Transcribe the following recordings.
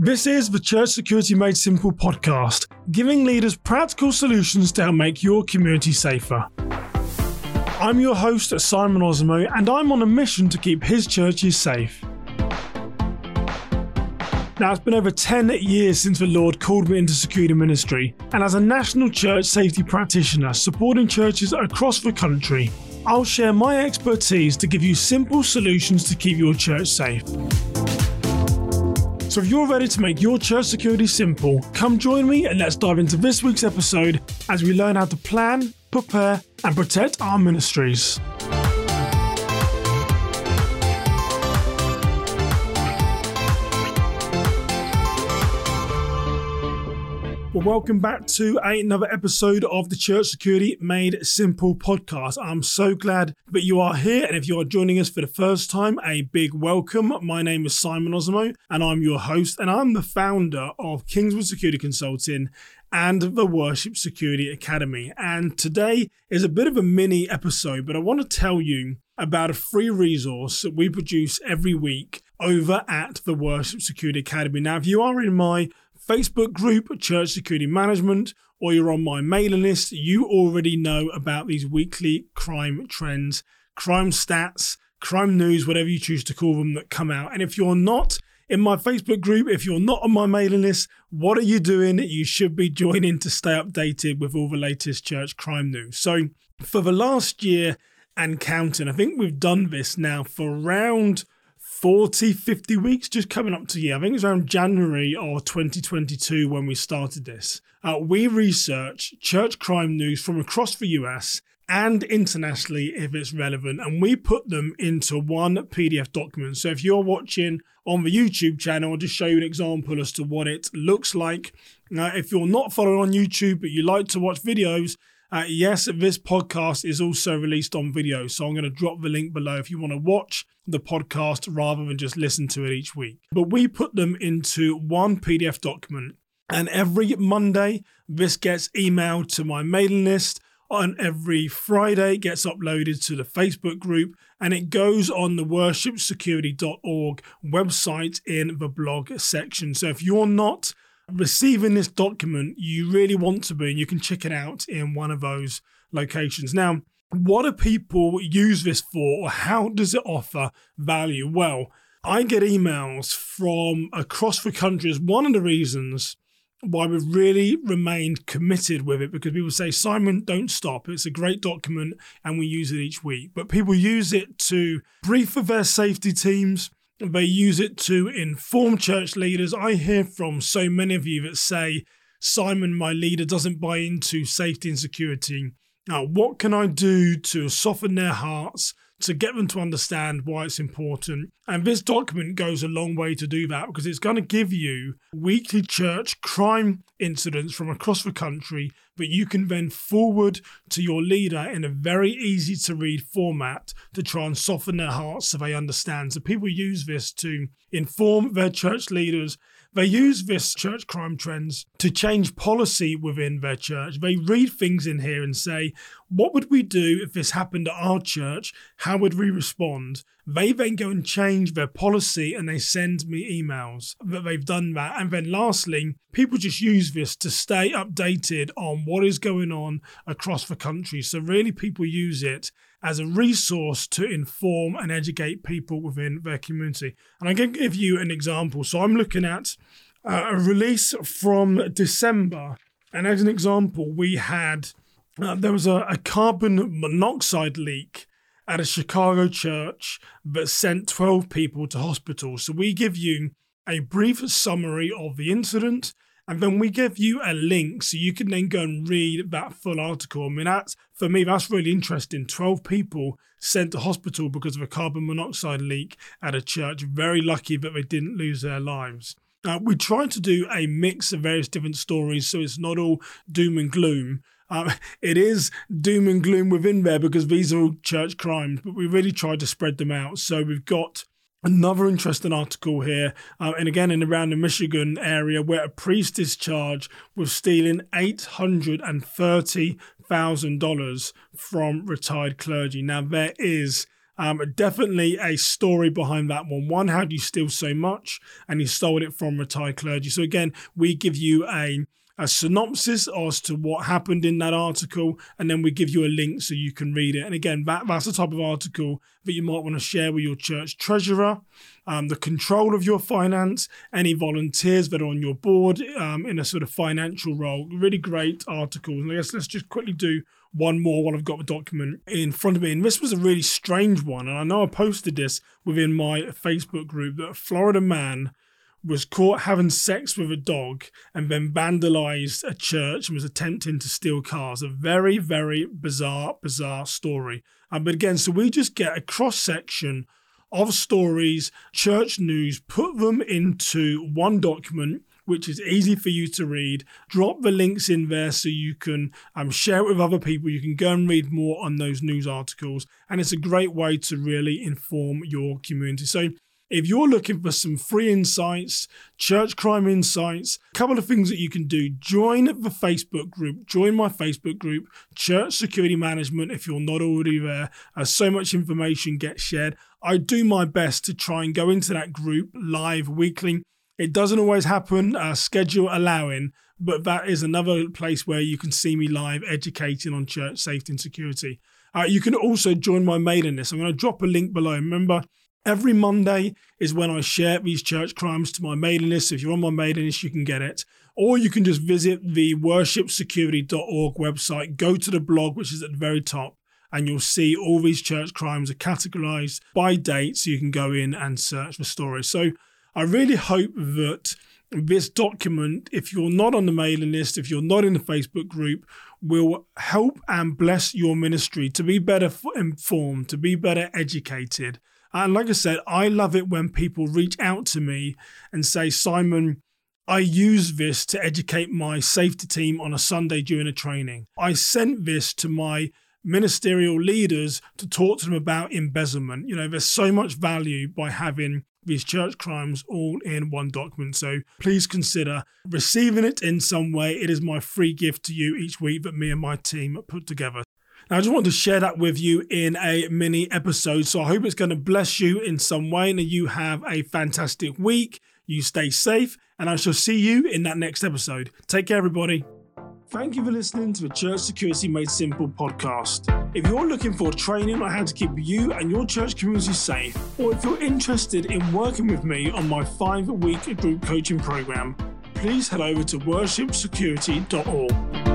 This is the Church Security Made Simple podcast, giving leaders practical solutions to help make your community safer. I'm your host, Simon Osamoh, and I'm on a mission to keep his churches safe. Now, it's been over 10 years since the Lord called me into security ministry, and as a national church safety practitioner supporting churches across the country, I'll share my expertise to give you simple solutions to keep your church safe. So, if you're ready to make your church security simple, come join me and let's dive into this week's episode as we learn how to plan, prepare, and protect our ministries. Well, welcome back to another episode of the Church Security Made Simple podcast. I'm so glad that you are here. And if you are joining us for the first time, a big welcome. My name is Simon Osamoh, and I'm your host, and I'm the founder of Kingswood Security Consulting and the Worship Security Academy. And today is a bit of a mini episode, but I want to tell you about a free resource that we produce every week over at the Worship Security Academy. Now, if you are in my Facebook group, Church Security Management, or you're on my mailing list, you already know about these weekly crime trends, crime stats, crime news, whatever you choose to call them, that come out. And if you're not in my Facebook group, if you're not on my mailing list, what are you doing? You should be joining to stay updated with all the latest church crime news. So, for the last year and counting, I think we've done this now for around 40, 50 weeks, just coming up to year. I think it's around January or 2022 when we started this. Uh, we research church crime news from across the US and internationally if it's relevant, and we put them into one PDF document. So if you're watching on the YouTube channel, I'll just show you an example as to what it looks like. Now, if you're not following on YouTube but you like to watch videos, uh, yes, this podcast is also released on video, so I'm going to drop the link below if you want to watch the podcast rather than just listen to it each week. But we put them into one PDF document, and every Monday, this gets emailed to my mailing list. On every Friday, it gets uploaded to the Facebook group, and it goes on the worshipsecurity.org website in the blog section. So if you're not receiving this document, you really want to be, and you can check it out in one of those locations. Now, what do people use this for, or how does it offer value? Well, I get emails from across the country as one of the reasons why we've really remained committed with it because people say, Simon, don't stop. It's a great document and we use it each week. But people use it to brief for their safety teams, they use it to inform church leaders. I hear from so many of you that say, Simon, my leader, doesn't buy into safety and security. Now, what can I do to soften their hearts, to get them to understand why it's important? And this document goes a long way to do that because it's going to give you weekly church crime incidents from across the country that you can then forward to your leader in a very easy to read format to try and soften their hearts so they understand. So people use this to inform their church leaders they use this church crime trends to change policy within their church. They read things in here and say, What would we do if this happened at our church? How would we respond? They then go and change their policy and they send me emails that they've done that. And then lastly, people just use this to stay updated on what is going on across the country. So, really, people use it as a resource to inform and educate people within their community. And I can give you an example. So I'm looking at uh, a release from December. And as an example, we had uh, there was a, a carbon monoxide leak at a Chicago church that sent 12 people to hospital. So we give you a brief summary of the incident and then we give you a link so you can then go and read that full article. I mean, that's for me, that's really interesting. 12 people sent to hospital because of a carbon monoxide leak at a church. Very lucky that they didn't lose their lives. Uh, we try to do a mix of various different stories so it's not all doom and gloom. Um, it is doom and gloom within there because these are all church crimes, but we really tried to spread them out. So we've got Another interesting article here, uh, and again in around the Michigan area, where a priest is charged with stealing eight hundred and thirty thousand dollars from retired clergy. Now there is Um, definitely a story behind that one. One, how do you steal so much? And he stole it from retired clergy. So again, we give you a a synopsis as to what happened in that article, and then we give you a link so you can read it. And again, that, that's the type of article that you might want to share with your church treasurer, um, the control of your finance, any volunteers that are on your board um, in a sort of financial role. Really great articles. And I guess let's just quickly do one more while I've got the document in front of me. And this was a really strange one. And I know I posted this within my Facebook group that a Florida man was caught having sex with a dog and then vandalized a church and was attempting to steal cars. A very, very bizarre, bizarre story. Um, but again, so we just get a cross section of stories, church news, put them into one document which is easy for you to read. Drop the links in there so you can um, share it with other people. You can go and read more on those news articles, and it's a great way to really inform your community. So if you're looking for some free insights, church crime insights, a couple of things that you can do, join the Facebook group, join my Facebook group, Church Security Management, if you're not already there. As so much information gets shared. I do my best to try and go into that group live weekly. It doesn't always happen, uh, schedule allowing, but that is another place where you can see me live educating on church safety and security. Uh, you can also join my mailing list. I'm going to drop a link below. Remember, Every Monday is when I share these church crimes to my mailing list. If you're on my mailing list, you can get it. Or you can just visit the worshipsecurity.org website, go to the blog, which is at the very top, and you'll see all these church crimes are categorized by date so you can go in and search for stories. So I really hope that this document, if you're not on the mailing list, if you're not in the Facebook group, will help and bless your ministry to be better informed, to be better educated and like I said, I love it when people reach out to me and say, Simon, I use this to educate my safety team on a Sunday during a training. I sent this to my ministerial leaders to talk to them about embezzlement. You know, there's so much value by having these church crimes all in one document. So please consider receiving it in some way. It is my free gift to you each week that me and my team put together. Now, I just want to share that with you in a mini episode. So I hope it's going to bless you in some way and you have a fantastic week. You stay safe, and I shall see you in that next episode. Take care, everybody. Thank you for listening to the Church Security Made Simple podcast. If you're looking for training on how to keep you and your church community safe, or if you're interested in working with me on my five week group coaching program, please head over to worshipsecurity.org.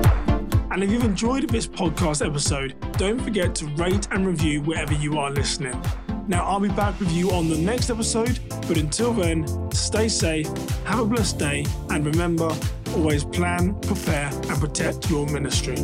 And if you've enjoyed this podcast episode, don't forget to rate and review wherever you are listening. Now, I'll be back with you on the next episode, but until then, stay safe, have a blessed day, and remember always plan, prepare, and protect your ministry.